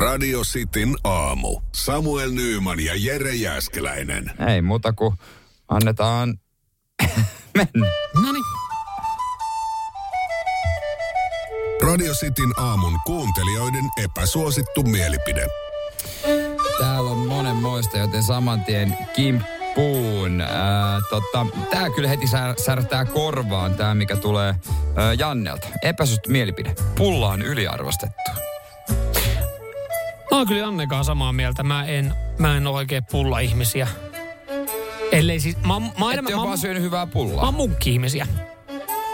Radio Cityn aamu. Samuel Nyyman ja Jere Jäskeläinen. Ei muuta kuin annetaan mennä. Noniin. Radio Cityn aamun kuuntelijoiden epäsuosittu mielipide. Täällä on monenmoista, joten saman tien kimppuun. Tota, tää kyllä heti sär, särtää korvaan, tää mikä tulee ää, Jannelta. Epäsuosittu mielipide. Pulla on yliarvostettu. Mä oon kyllä Annekaan samaa mieltä. Mä en, mä en ole oikein pulla-ihmisiä. Ellei siis, mä, mä, mä, Ette mä, mä, syönyt hyvää mä pullaa. oon munkki-ihmisiä.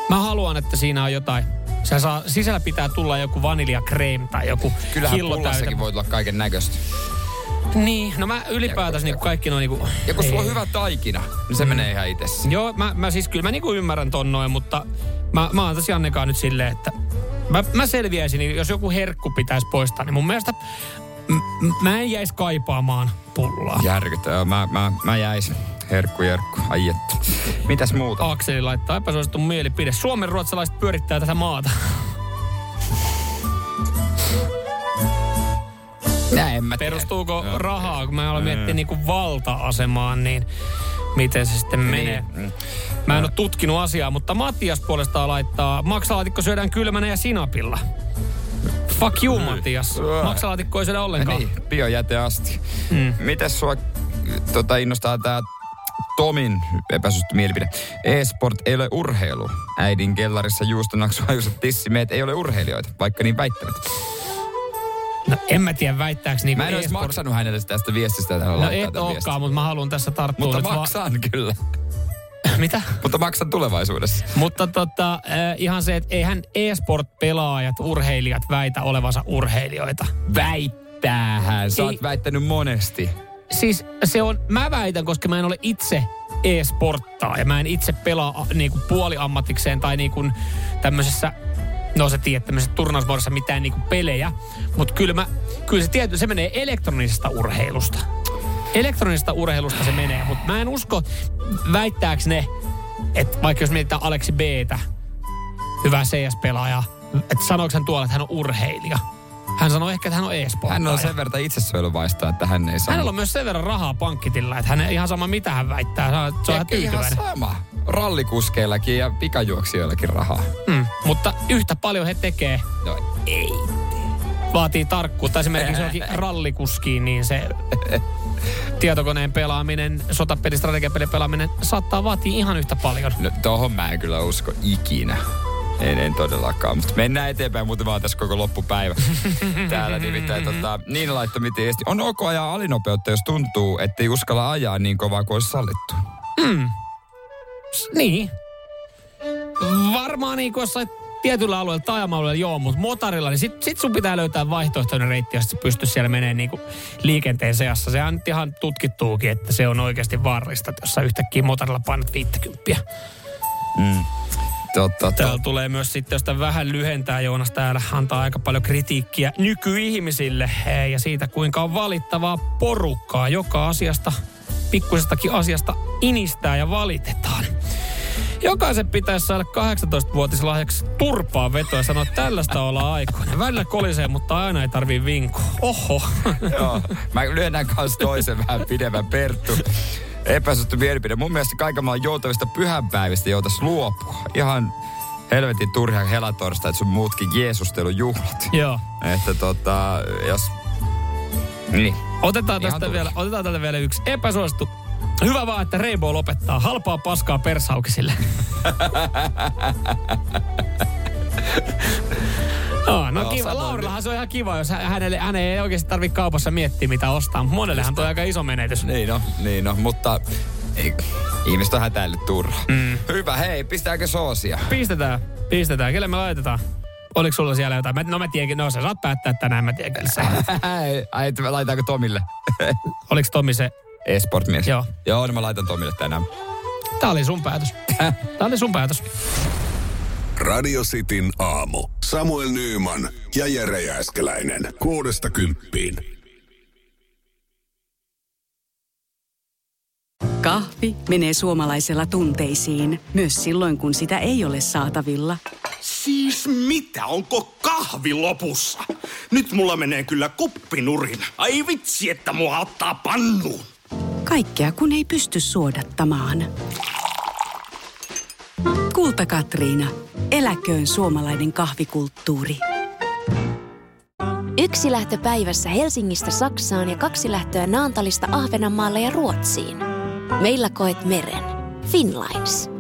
Mä haluan, että siinä on jotain. Se saa, sisällä pitää tulla joku vaniljakreem tai joku Kyllähän hillo pullassakin voi tulla kaiken näköistä. Niin, no mä ylipäätänsä niin kaikki noin niinku... Ja kun sulla on hyvä taikina, niin se menee ihan itse. Joo, mä, mä siis kyllä mä niinku ymmärrän ton noin, mutta mä, mä tosi Annekaan nyt silleen, että mä, mä selviäisin, niin jos joku herkku pitäisi poistaa, niin mun mielestä m- mä en jäisi kaipaamaan pullaa. Järkyttävää. Mä, mä, mä jäisin. Herkku, jerkku. Ai että. Mitäs muuta? Akseli laittaa epäsuosittu mielipide. Suomen ruotsalaiset pyörittää tätä maata. Näin mä tiedä. Perustuuko Joo. rahaa, kun mä aloin miettiä niinku valta-asemaan, niin miten se sitten menee. Niin. Mä en ole tutkinut asiaa, mutta Matias puolestaan laittaa, maksalaatikko syödään kylmänä ja sinapilla. Fuck you, Matias. Maksalaatikko ei syödä ollenkaan. Niin, biojäte asti. Mm. Mites sua tota, innostaa tää Tomin epäsuosittu mielipide? E-sport ei ole urheilu. Äidin kellarissa juustonaksua tissimeet ei ole urheilijoita, vaikka niin väittävät. No en mä tiedä väittääks niinku Mä en olisi e-sport- maksanut hänelle tästä viestistä, No et olekaan, mutta mä haluan tässä tarttua Mutta nyt va- maksan kyllä. Mitä? Mutta maksan tulevaisuudessa. Mutta tota, äh, ihan se, että eihän e-sport-pelaajat, urheilijat väitä olevansa urheilijoita. Väittäähän. Sä Ei. oot väittänyt monesti. Siis se on, mä väitän, koska mä en ole itse e-sporttaa ja mä en itse pelaa niinku puoliammatikseen tai niinku tämmöisessä, no se tiedät, tämmöisessä turnausmuodossa mitään niinku pelejä. Mutta kyllä, mä, kyllä se tietty, se menee elektronisesta urheilusta. Elektronisesta urheilusta se menee, mutta mä en usko, väittääks ne, että vaikka jos mietitään Aleksi Btä, hyvä CS-pelaaja, että sanoiko hän tuolla, että hän on urheilija. Hän sanoi ehkä, että hän on e-sporttaaja. Hän on sen verran itsesuojeluvaista, että hän ei saa. Hänellä on myös sen verran rahaa pankkitilla, että hän ei ihan sama mitä hän väittää. Se on, ihan tyytyväinen. sama. Rallikuskeillakin ja pikajuoksijoillakin rahaa. Mm. Mutta yhtä paljon he tekee, No ei. vaatii tarkkuutta. Esimerkiksi johonkin rallikuskiin, niin se tietokoneen pelaaminen, sotapeli, strategiapeli pelaaminen saattaa vaatia ihan yhtä paljon. No tohon mä en kyllä usko ikinä. En, en todellakaan, mutta mennään eteenpäin, muuten vaan tässä koko loppupäivä. Täällä nimittäin tota, niin laittoi miten esti. On ok ajaa alinopeutta, jos tuntuu, ettei uskalla ajaa niin kovaa kuin olisi sallittu. S- Niin. Varmaan niin kuin jossain tietyllä alueella, taajama-alueella joo, mutta motarilla, niin sit, sit sun pitää löytää vaihtoehtoinen reitti, jos sä pystyt siellä menemään niin liikenteen seassa. Se on ihan tutkittuukin, että se on oikeasti vaarallista, että jos sä yhtäkkiä motarilla painat 50. Totta, Täällä totta. tulee myös sitten, jos vähän lyhentää Joonas täällä, antaa aika paljon kritiikkiä nykyihmisille eh, ja siitä, kuinka on valittavaa porukkaa joka asiasta, pikkuisestakin asiasta inistää ja valitetaan. Jokaisen pitäisi saada 18-vuotislahjaksi turpaa vetoa ja sanoa, että tällaista ollaan aikoina. Välillä kolisee, mutta aina ei tarvii vinkua. Oho. Joo. Mä lyhennän kanssa toisen vähän pidemmän Perttu. Epäsuosittu mielipide. Mun mielestä kaiken maailman joutavista pyhänpäivistä joutais luopua. Ihan helvetin turhia helatorsta, että sun muutkin Jeesustelujuhlat. Joo. Että tota, jos... Niin. Otetaan tästä vielä, otetaan tälle vielä yksi epäsuosittu. Hyvä vaan, että Rainbow lopettaa. Halpaa paskaa persaukisille. No Joo, kiva. Laurillahan se on ihan kiva, jos hä- hänelle, hän ei oikeasti tarvitse kaupassa miettiä, mitä ostaa. Monellehan toi aika iso menetys. Niin no, niin no, mutta ei, ihmiset on hätäillyt turhaa. Mm. Hyvä, hei, pistääkö soosia? Pistetään, pistetään. Kelle me laitetaan? Oliko sulla siellä jotain? Mä, no mä tiedänkin, no sä saat päättää tänään, mä tiedän kyllä. Ai, laitaanko Tomille? Oliko Tomi se e-sport-mies. Joo. Joo, niin mä laitan Tomille tänään. Tää oli sun päätös. Tää oli sun päätös. Radio Cityn aamu. Samuel Nyyman ja Jere Jääskeläinen. Kuudesta kymppiin. Kahvi menee suomalaisella tunteisiin, myös silloin kun sitä ei ole saatavilla. Siis mitä? Onko kahvi lopussa? Nyt mulla menee kyllä kuppinurin. Ai vitsi, että mua ottaa pannuun. Kaikkea kun ei pysty suodattamaan. Kulta Katriina. Eläköön suomalainen kahvikulttuuri. Yksi lähtö päivässä Helsingistä Saksaan ja kaksi lähtöä Naantalista Ahvenanmaalle ja Ruotsiin. Meillä koet meren. Finlines.